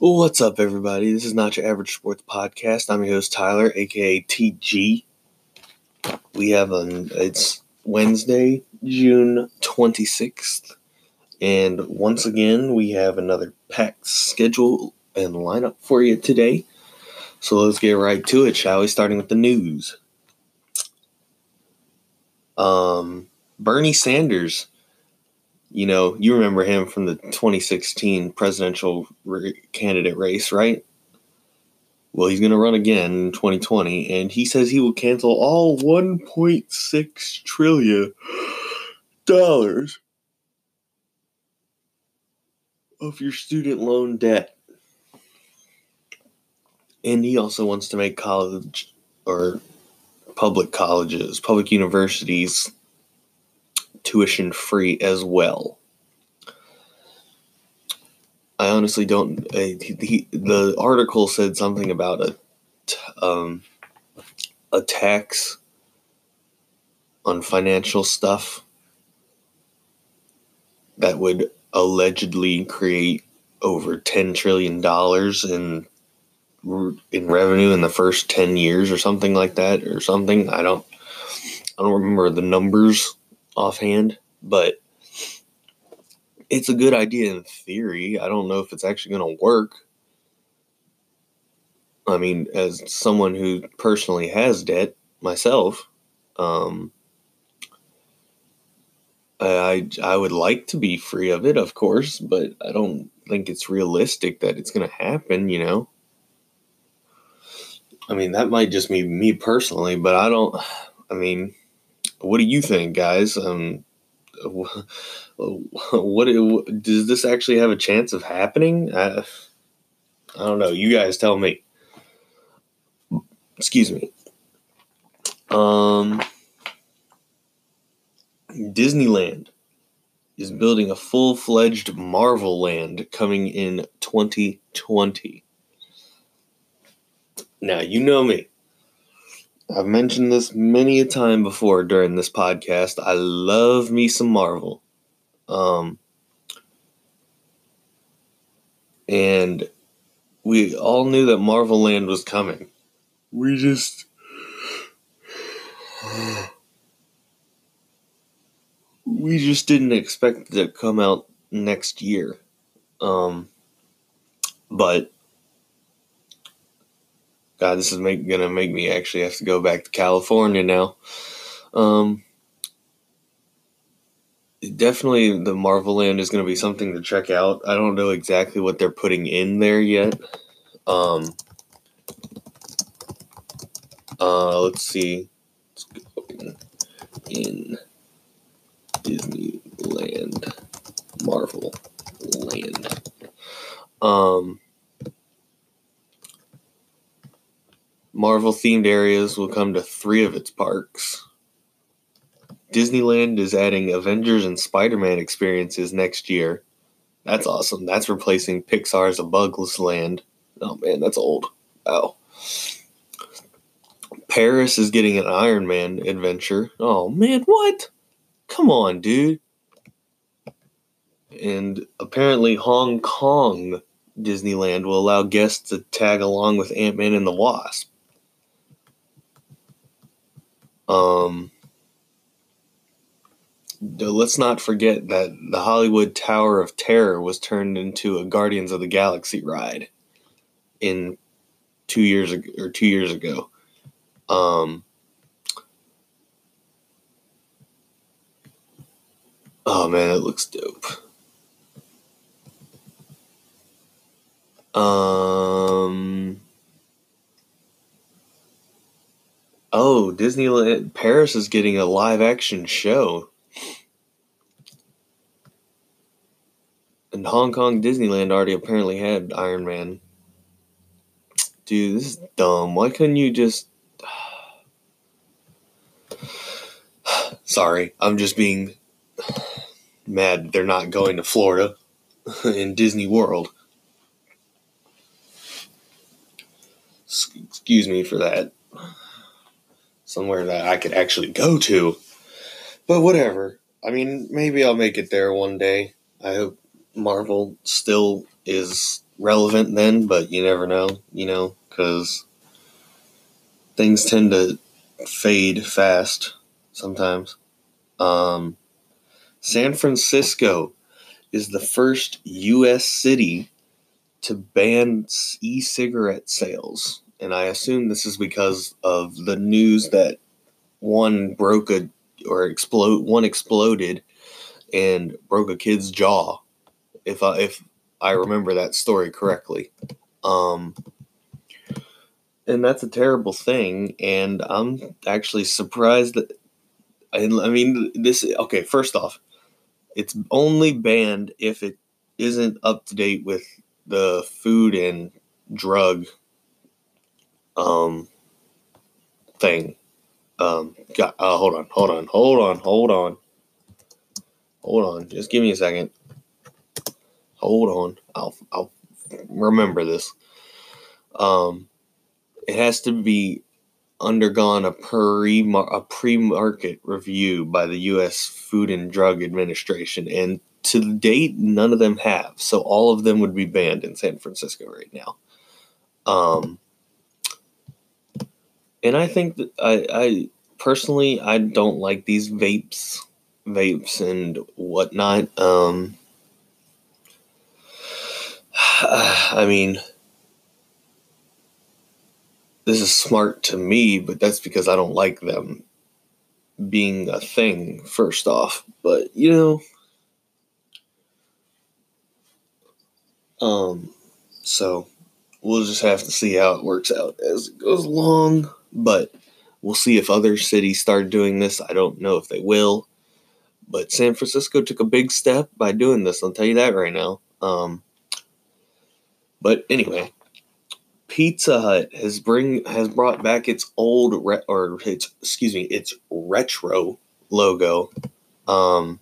What's up, everybody? This is not your average sports podcast. I'm your host Tyler, aka TG. We have an it's Wednesday, June 26th, and once again we have another packed schedule and lineup for you today. So let's get right to it, shall we? Starting with the news. Um, Bernie Sanders you know, you remember him from the 2016 presidential candidate race, right? Well, he's going to run again in 2020, and he says he will cancel all 1.6 trillion dollars of your student loan debt. And he also wants to make college or public colleges, public universities tuition free as well. I honestly don't. Uh, he, the article said something about a um, a tax on financial stuff that would allegedly create over ten trillion dollars in in revenue in the first ten years or something like that or something. I don't I don't remember the numbers offhand, but it's a good idea in theory. I don't know if it's actually going to work. I mean, as someone who personally has debt myself, um, I I would like to be free of it, of course, but I don't think it's realistic that it's going to happen. You know, I mean, that might just be me personally, but I don't. I mean, what do you think, guys? Um, what does this actually have a chance of happening? I, I don't know. You guys tell me. Excuse me. Um, Disneyland is building a full fledged Marvel land coming in 2020. Now, you know me. I've mentioned this many a time before during this podcast. I love me some Marvel. Um, and we all knew that Marvel Land was coming. We just. We just didn't expect it to come out next year. Um, but God, this is make, gonna make me actually have to go back to California now. Um, definitely, the Marvel Land is gonna be something to check out. I don't know exactly what they're putting in there yet. Um, uh, let's see. Let's in Disneyland, Marvel Land. Um Marvel themed areas will come to three of its parks. Disneyland is adding Avengers and Spider Man experiences next year. That's awesome. That's replacing Pixar's A Land. Oh man, that's old. Wow. Paris is getting an Iron Man adventure. Oh man, what? Come on, dude. And apparently, Hong Kong Disneyland will allow guests to tag along with Ant Man and the Wasp. Um, let's not forget that the Hollywood Tower of Terror was turned into a Guardians of the Galaxy ride in two years ago, or two years ago. Um, oh man, it looks dope. Um, Oh, Disneyland Paris is getting a live action show. And Hong Kong Disneyland already apparently had Iron Man. Dude, this is dumb. Why couldn't you just. Sorry, I'm just being mad they're not going to Florida in Disney World. Excuse me for that somewhere that I could actually go to. But whatever. I mean, maybe I'll make it there one day. I hope Marvel still is relevant then, but you never know, you know, because things tend to fade fast sometimes. Um, San Francisco is the first U.S. city to ban e cigarette sales. And I assume this is because of the news that one broke a or explode one exploded and broke a kid's jaw if I if I remember that story correctly. Um and that's a terrible thing and I'm actually surprised that I, I mean this okay first off it's only banned if it isn't up to date with the food and drug um thing um, got, uh, hold on, hold on, hold on, hold on, hold on. Just give me a second. Hold on. I'll, I'll remember this. Um, it has to be undergone a pre a pre market review by the U.S. Food and Drug Administration, and to date, none of them have. So all of them would be banned in San Francisco right now. Um, and I think that I, I personally I don't like these vapes, vapes and whatnot. Um, I mean, this is smart to me, but that's because I don't like them being a thing. First off, but you know. Um, so we'll just have to see how it works out as it goes along. But we'll see if other cities start doing this. I don't know if they will. But San Francisco took a big step by doing this. I'll tell you that right now. Um, but anyway, Pizza Hut has bring has brought back its old re- or its excuse me its retro logo. Um,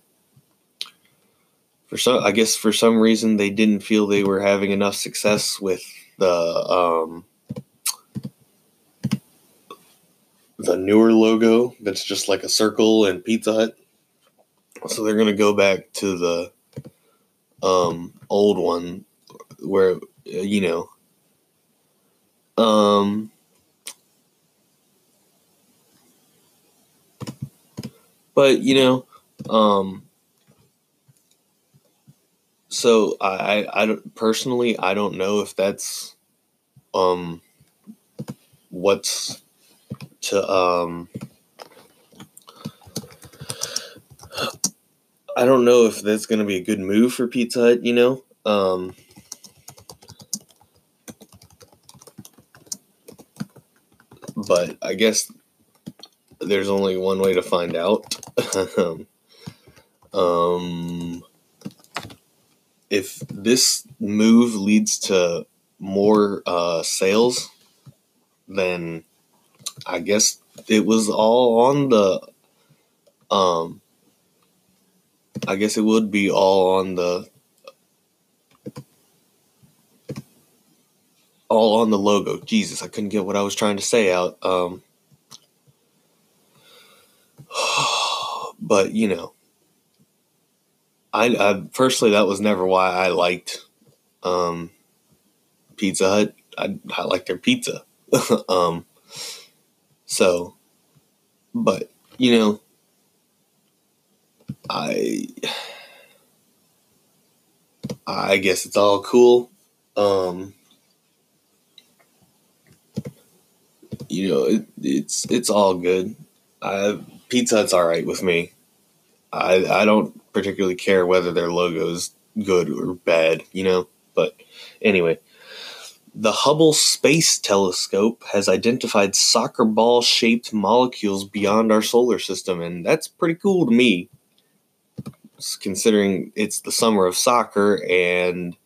for some, I guess for some reason they didn't feel they were having enough success with the um, the newer logo that's just like a circle and Pizza Hut. So they're gonna go back to the um, old one where you know um but you know um so I, I, I personally I don't know if that's um what's to um I don't know if that's going to be a good move for Pizza Hut, you know. Um but I guess there's only one way to find out. um if this move leads to more uh, sales, then I guess it was all on the um I guess it would be all on the all on the logo. Jesus, I couldn't get what I was trying to say out. Um but you know, I, I personally that was never why I liked um Pizza Hut. I I like their pizza. um so, but you know, I I guess it's all cool. Um, you know, it, it's it's all good. I Pizza Hut's all right with me. I I don't particularly care whether their logo is good or bad, you know. But anyway, the Hubble Space Telescope has identified soccer ball shaped molecules beyond our solar system, and that's pretty cool to me, considering it's the summer of soccer, and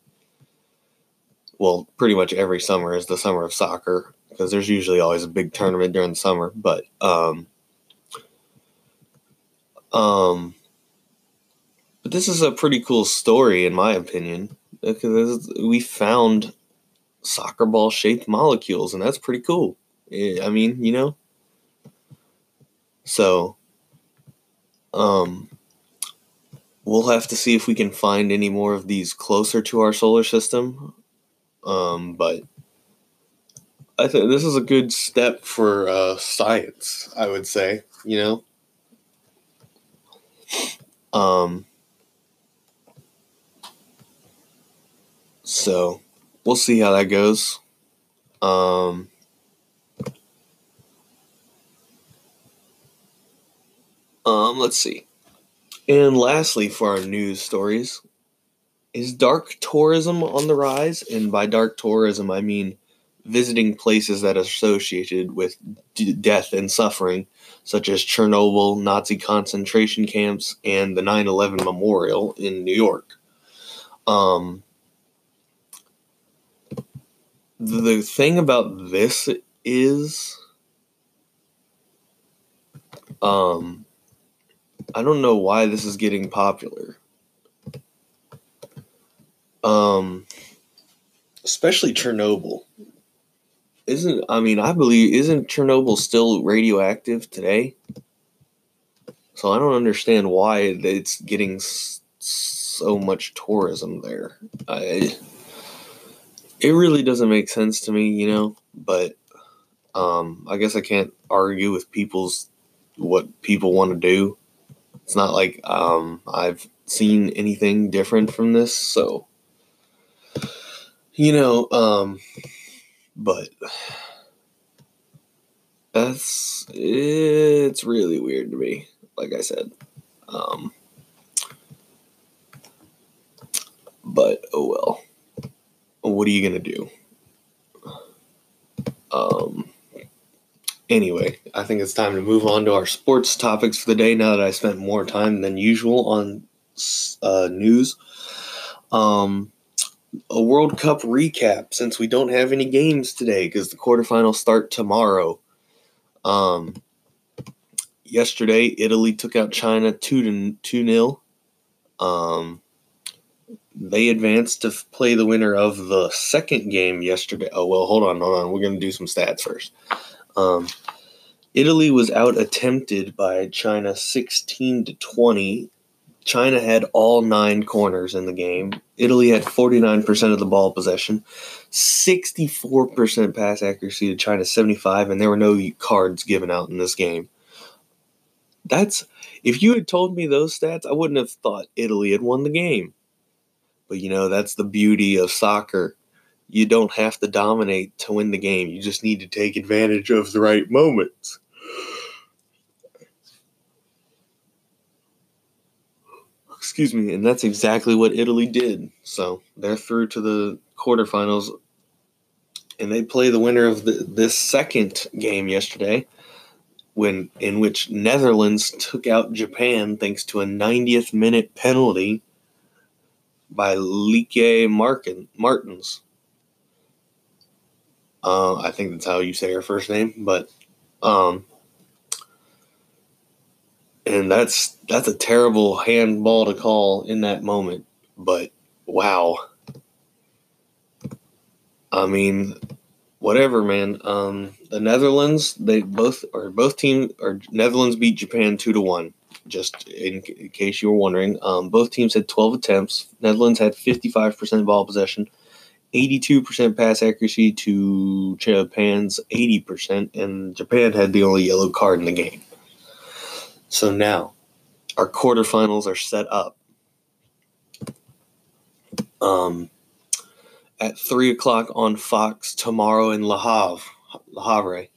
well, pretty much every summer is the summer of soccer because there's usually always a big tournament during the summer. But, um, um, but this is a pretty cool story, in my opinion, because we found soccer ball shaped molecules, and that's pretty cool. I mean, you know. So, um, we'll have to see if we can find any more of these closer to our solar system. Um, but I think this is a good step for uh, science. I would say, you know. Um. So, we'll see how that goes. Um. Um, let's see. And lastly, for our news stories, is dark tourism on the rise? And by dark tourism, I mean visiting places that are associated with d- death and suffering, such as Chernobyl, Nazi concentration camps, and the 9 11 memorial in New York. Um, the thing about this is um, I don't know why this is getting popular. Um, especially Chernobyl. Isn't I mean I believe isn't Chernobyl still radioactive today? So I don't understand why it's getting so much tourism there. I it really doesn't make sense to me, you know, but um I guess I can't argue with people's what people want to do. It's not like um I've seen anything different from this, so you know, um but that's it's really weird to me like i said um but oh well what are you gonna do um anyway i think it's time to move on to our sports topics for the day now that i spent more time than usual on uh, news um a World Cup recap since we don't have any games today because the quarterfinals start tomorrow. Um, yesterday, Italy took out China 2 to 2 0. Um, they advanced to play the winner of the second game yesterday. Oh, well, hold on, hold on. We're to do some stats first. Um, Italy was out attempted by China 16 to 20 China had all nine corners in the game. Italy had 49% of the ball possession, 64% pass accuracy to China 75, and there were no cards given out in this game. That's if you had told me those stats, I wouldn't have thought Italy had won the game. But you know, that's the beauty of soccer. You don't have to dominate to win the game. You just need to take advantage of the right moments. Excuse me, and that's exactly what Italy did. So they're through to the quarterfinals, and they play the winner of the, this second game yesterday, when in which Netherlands took out Japan thanks to a 90th minute penalty by Lieke Martin, Martens. Uh, I think that's how you say her first name, but um, and that's that's a terrible handball to call in that moment. But wow, I mean, whatever, man. Um, the Netherlands, they both or both teams or Netherlands beat Japan two to one. Just in, in case you were wondering, um, both teams had twelve attempts. Netherlands had fifty five percent ball possession. 82% pass accuracy to Japan's 80%, and Japan had the only yellow card in the game. So now our quarterfinals are set up. Um, at three o'clock on Fox tomorrow in Le Havre, Le Havre.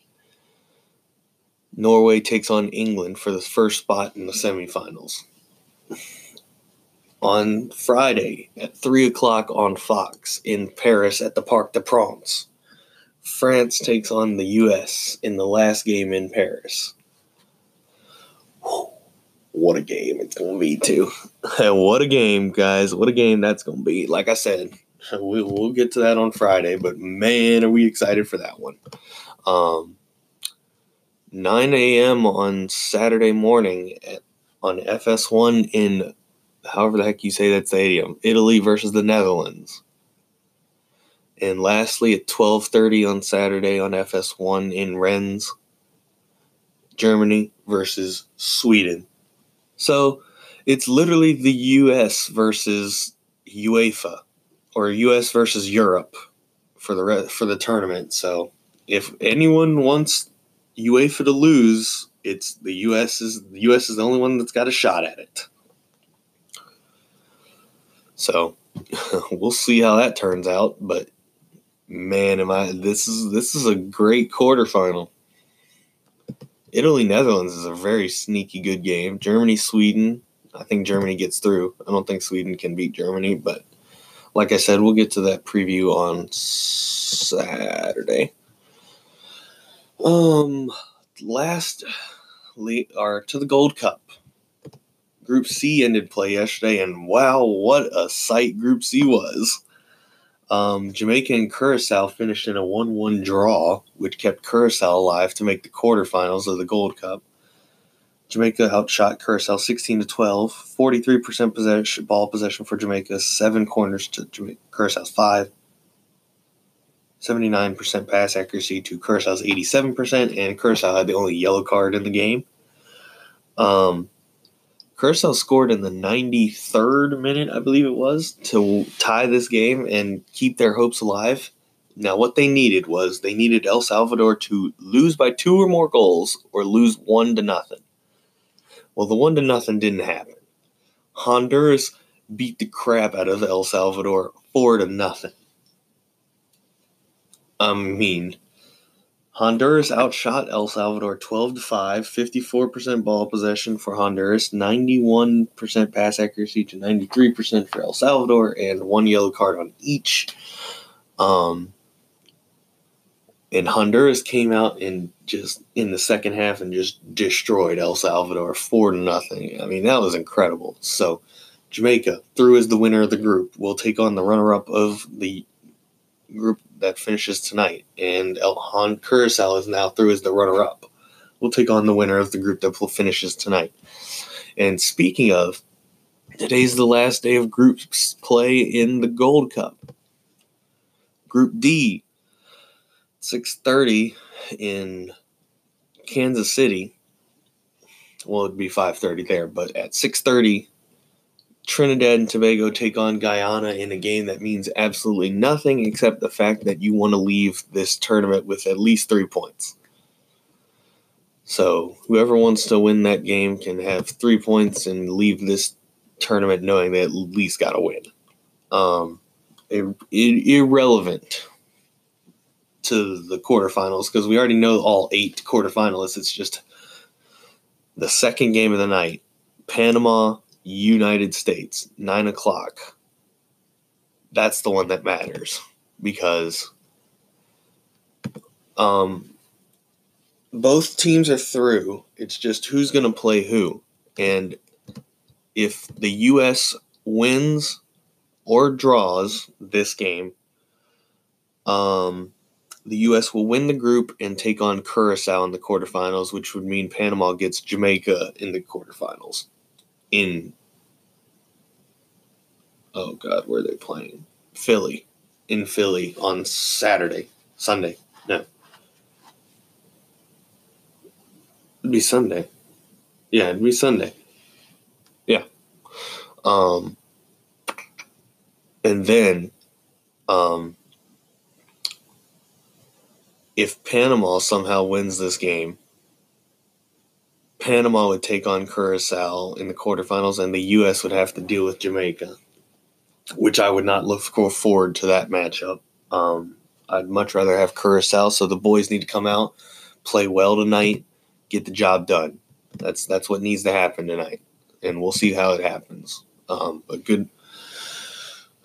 Norway takes on England for the first spot in the semifinals. On Friday at 3 o'clock on Fox in Paris at the Parc de Princes, France takes on the U.S. in the last game in Paris what a game it's going to be, too. what a game, guys. What a game that's going to be. Like I said, we, will get to that on Friday, but man, are we excited for that one. Um, 9 a.m. on Saturday morning at, on FS1 in however the heck you say that stadium, Italy versus the Netherlands. And lastly, at 12:30 on Saturday on FS1 in Rennes, Germany versus Sweden. So it's literally the US versus UEFA or US versus Europe for the re- for the tournament. So if anyone wants UEFA to lose, it's the U.S. is the U.S. is the only one that's got a shot at it. So we'll see how that turns out. But man, am I this is this is a great quarterfinal. Italy Netherlands is a very sneaky good game. Germany Sweden. I think Germany gets through. I don't think Sweden can beat Germany, but like I said, we'll get to that preview on Saturday. Um, last, or to the Gold Cup. Group C ended play yesterday, and wow, what a sight Group C was. Um, Jamaica and Curacao finished in a 1 1 draw, which kept Curacao alive to make the quarterfinals of the Gold Cup. Jamaica outshot Curacao 16 to 12, 43% possession, ball possession for Jamaica, seven corners to Jamaica, Curaçao's five, 79% pass accuracy to Curaçao's 87%, and Curacao had the only yellow card in the game. Um, scored in the 93rd minute, I believe it was, to tie this game and keep their hopes alive. Now, what they needed was they needed El Salvador to lose by two or more goals or lose one to nothing. Well, the one to nothing didn't happen. Honduras beat the crap out of El Salvador four to nothing. I mean, Honduras outshot El Salvador 12 to 5, 54% ball possession for Honduras, 91% pass accuracy to 93% for El Salvador, and one yellow card on each. Um, and Honduras came out and just in the second half and just destroyed El Salvador four to nothing. I mean, that was incredible. So Jamaica, through as the winner of the group, will take on the runner-up of the group that finishes tonight, and El Han Curacao is now through as the runner-up. We'll take on the winner of the group that finishes tonight. And speaking of, today's the last day of groups play in the Gold Cup. Group D, 6:30 in Kansas City. Well, it'd be 5:30 there, but at 6:30 Trinidad and Tobago take on Guyana in a game that means absolutely nothing except the fact that you want to leave this tournament with at least three points. So, whoever wants to win that game can have three points and leave this tournament knowing they at least got to win. Um, ir- irrelevant to the quarterfinals because we already know all eight quarterfinalists. It's just the second game of the night Panama United States, nine o'clock. That's the one that matters because um, both teams are through. It's just who's going to play who. And if the U.S. wins or draws this game, um, the U.S. will win the group and take on Curacao in the quarterfinals, which would mean Panama gets Jamaica in the quarterfinals in oh god, where are they playing? Philly. In Philly on Saturday. Sunday. No. It'd be Sunday. Yeah, it'd be Sunday. Yeah. Um and then um if Panama somehow wins this game, Panama would take on Curacao in the quarterfinals, and the U.S. would have to deal with Jamaica, which I would not look forward to that matchup. Um, I'd much rather have Curacao, so the boys need to come out, play well tonight, get the job done. That's that's what needs to happen tonight, and we'll see how it happens. Um, but good.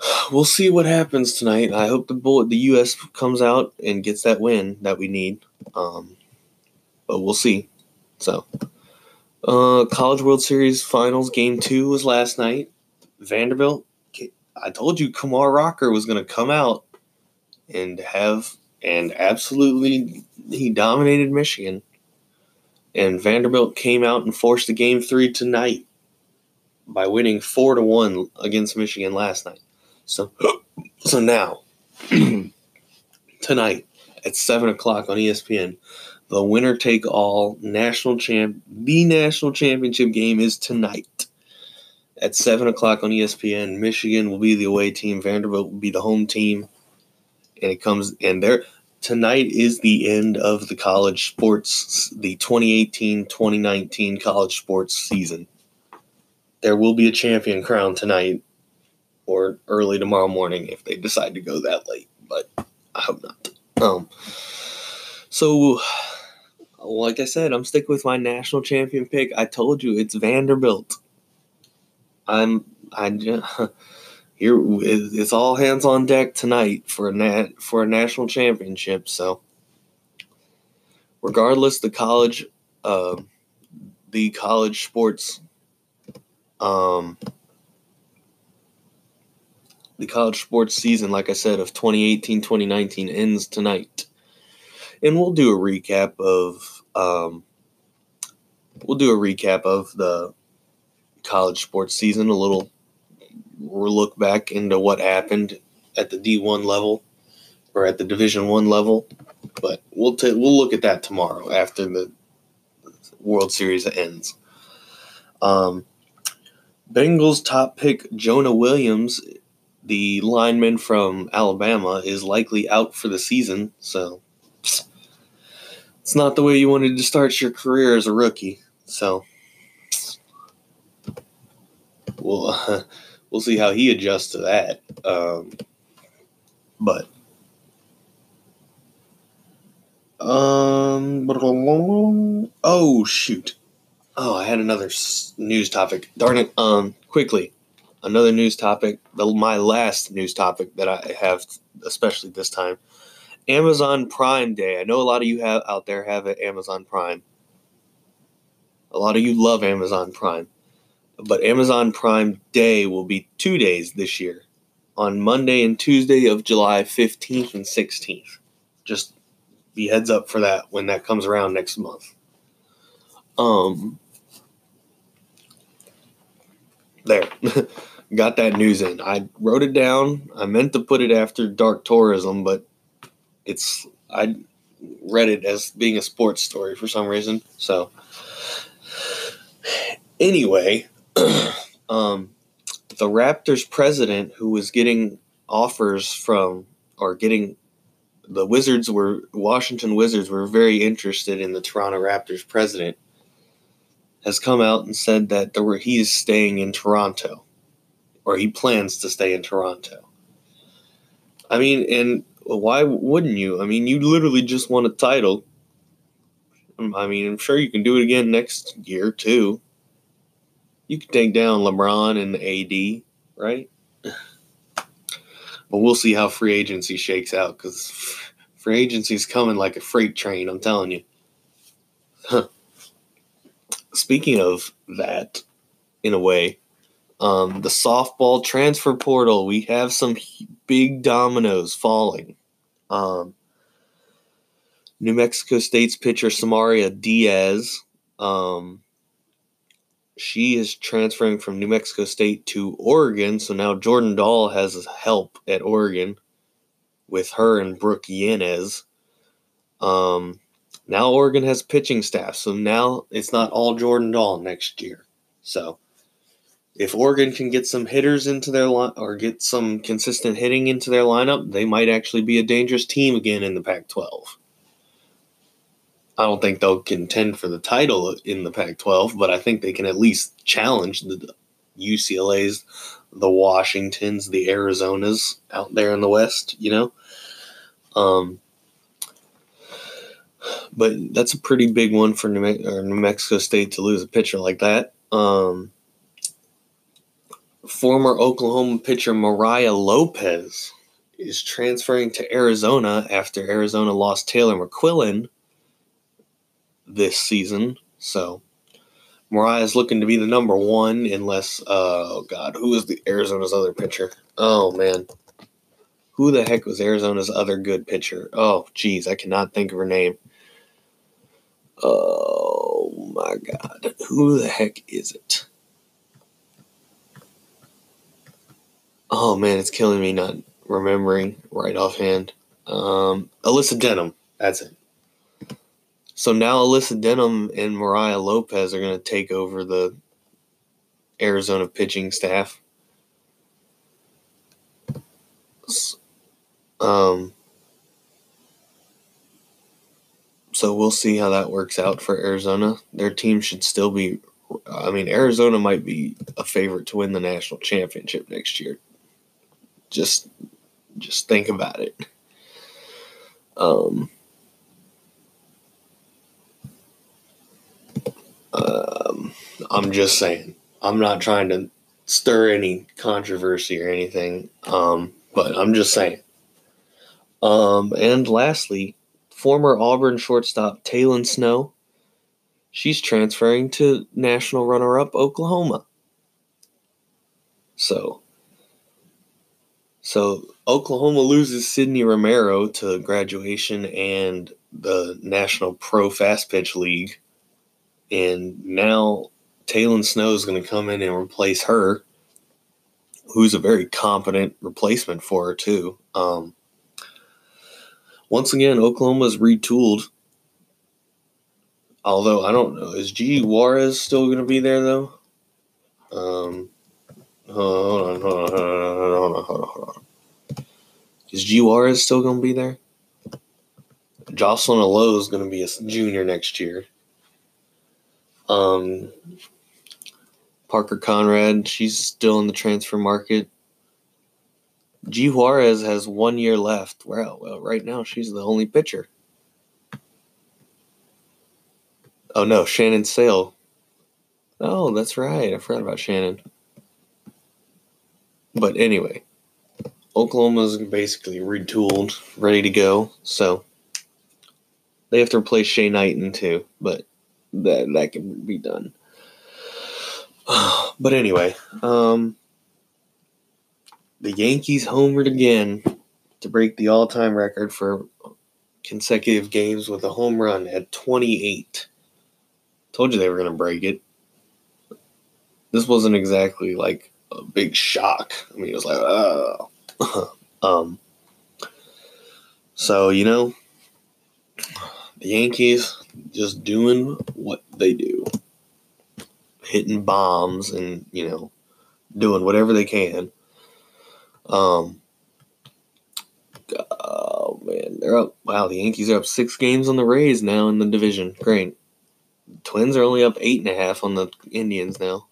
We'll see what happens tonight. I hope the bull, the U.S. comes out and gets that win that we need. Um, but we'll see. So. Uh, College World Series Finals Game Two was last night. Vanderbilt. I told you Kumar Rocker was going to come out and have and absolutely he dominated Michigan. And Vanderbilt came out and forced the game three tonight by winning four to one against Michigan last night. So, so now tonight at seven o'clock on ESPN, the winner take all national champ, the national championship game is tonight at 7 o'clock on ESPN. Michigan will be the away team, Vanderbilt will be the home team. and it comes and there tonight is the end of the college sports the 2018-2019 college sports season. There will be a champion crown tonight or early tomorrow morning if they decide to go that late, but I hope not. Um so like I said, I'm sticking with my national champion pick. I told you it's Vanderbilt. I'm I just, here it's all hands on deck tonight for a nat for a national championship. So regardless, the college uh, the college sports um the college sports season, like I said, of 2018 2019 ends tonight. And we'll do a recap of um, we'll do a recap of the college sports season, a little look back into what happened at the D1 level or at the Division 1 level, but we'll t- we'll look at that tomorrow after the World Series ends. Um, Bengals top pick Jonah Williams, the lineman from Alabama, is likely out for the season, so it's not the way you wanted to start your career as a rookie. So we'll uh, we'll see how he adjusts to that. Um, but um, oh shoot, oh I had another news topic. Darn it! Um, quickly, another news topic. The, my last news topic that I have, especially this time. Amazon Prime Day. I know a lot of you have out there have it Amazon Prime. A lot of you love Amazon Prime. But Amazon Prime Day will be two days this year on Monday and Tuesday of July 15th and 16th. Just be heads up for that when that comes around next month. Um, there. Got that news in. I wrote it down. I meant to put it after Dark Tourism, but it's I read it as being a sports story for some reason. So anyway, um, the Raptors president who was getting offers from or getting the Wizards were Washington Wizards were very interested in the Toronto Raptors president has come out and said that there were, he is staying in Toronto or he plans to stay in Toronto. I mean, and why wouldn't you? I mean, you literally just won a title. I mean, I'm sure you can do it again next year too. You can take down LeBron and AD, right? But we'll see how free agency shakes out because free agency is coming like a freight train. I'm telling you. Huh. Speaking of that, in a way, um, the softball transfer portal, we have some big dominoes falling. Um, New Mexico State's pitcher Samaria Diaz, um, she is transferring from New Mexico State to Oregon. So now Jordan Dahl has help at Oregon with her and Brooke Yanez. Um, now Oregon has pitching staff, so now it's not all Jordan Dahl next year. So if Oregon can get some hitters into their line or get some consistent hitting into their lineup, they might actually be a dangerous team again in the Pac 12. I don't think they'll contend for the title in the Pac 12, but I think they can at least challenge the UCLA's, the Washingtons, the Arizonas out there in the West, you know? Um, but that's a pretty big one for New, Me- New Mexico State to lose a pitcher like that. Um, former Oklahoma pitcher Mariah Lopez is transferring to Arizona after Arizona lost Taylor McQuillin this season. So Mariah is looking to be the number one, unless oh god, who is the Arizona's other pitcher? Oh man, who the heck was Arizona's other good pitcher? Oh geez, I cannot think of her name. Oh my god, who the heck is it? Oh man, it's killing me not remembering right offhand. Um, Alyssa Denham, that's it. So now Alyssa Denham and Mariah Lopez are going to take over the Arizona pitching staff. Um, so we'll see how that works out for Arizona. Their team should still be. I mean, Arizona might be a favorite to win the national championship next year. Just, just think about it. Um, um, I'm just saying. I'm not trying to stir any controversy or anything. Um, but I'm just saying. Um, and lastly, former Auburn shortstop Taylon Snow. She's transferring to national runner up Oklahoma. So, so Oklahoma loses Sydney Romero to graduation and the National Pro Fast Pitch League. And now Taylon Snow is going to come in and replace her, who's a very competent replacement for her, too. Um, once again, Oklahoma's retooled. Although I don't know, is G Juarez still going to be there though? Um, hold on, hold on, hold on, hold on, hold on. Is Juarez still going to be there? Jocelyn Alo is going to be a junior next year. Um, Parker Conrad, she's still in the transfer market. G Juarez has one year left. Well, well, right now she's the only pitcher. Oh no, Shannon Saile. Oh, that's right. I forgot about Shannon. But anyway, Oklahoma's basically retooled, ready to go. So they have to replace Shay Knighten too, but that that can be done. But anyway, um, the Yankees homered again to break the all time record for consecutive games with a home run at 28. Told you they were going to break it. This wasn't exactly like a big shock. I mean, it was like, oh. um, so, you know, the Yankees just doing what they do hitting bombs and, you know, doing whatever they can um, oh man, they're up. Wow, the Yankees are up six games on the Rays now in the division. Great. Twins are only up eight and a half on the Indians now.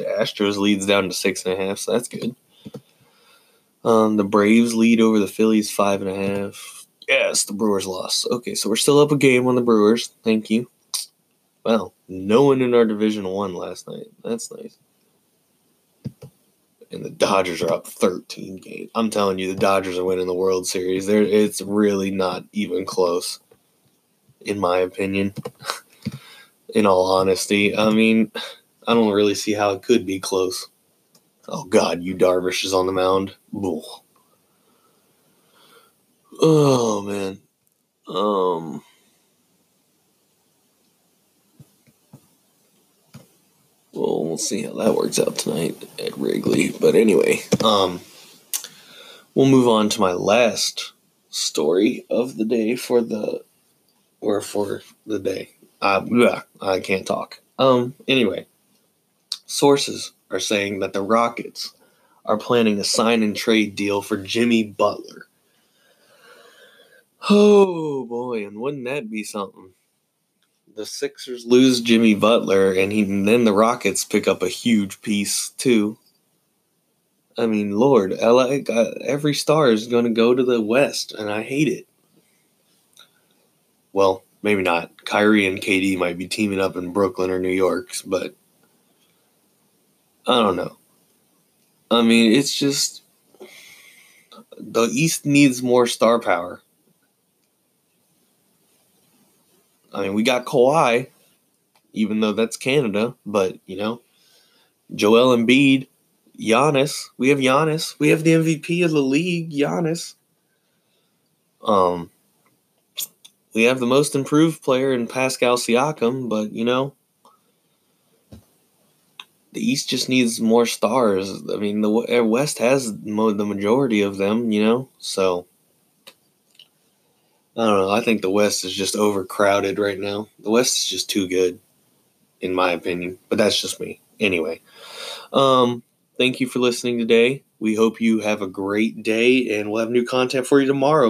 The Astros leads down to six and a half, so that's good. Um, the Braves lead over the Phillies five and a half. Yes, the Brewers lost. Okay, so we're still up a game on the Brewers. Thank you. Well, no one in our division won last night. That's nice and the Dodgers are up 13 games. I'm telling you, the Dodgers are winning the World Series. There, it's really not even close, in my opinion. in all honesty, I mean, I don't really see how it could be close. Oh God, Yu Darvish is on the mound. Ugh. Oh man, um. Well, we'll see how that works out tonight at Wrigley. But anyway, um, we'll move on to my last story of the day for the or for the day. Yeah, I can't talk. Um, anyway, sources are saying that the Rockets are planning a sign and trade deal for Jimmy Butler. Oh boy, and wouldn't that be something? the Sixers lose Jimmy Butler, and, he, and then the Rockets pick up a huge piece too. I mean, Lord, LA, uh, every star is going to go to the West, and I hate it. Well, maybe not. Kyrie and KD might be teaming up in Brooklyn or New York, but I don't know. I mean, it's just the East needs more star power. I mean, we got Kawhi, even though that's Canada, but you know, Joel Embiid, Giannis. We have Giannis. We have the MVP of the league, Giannis. Um, we have the most improved player in Pascal Siakam, but you know, the East just needs more stars. I mean, the West has the majority of them, you know, so I don't know. I think the West is just overcrowded right now. The West is just too good, in my opinion. But that's just me. Anyway, um, thank you for listening today. We hope you have a great day, and we'll have new content for you tomorrow.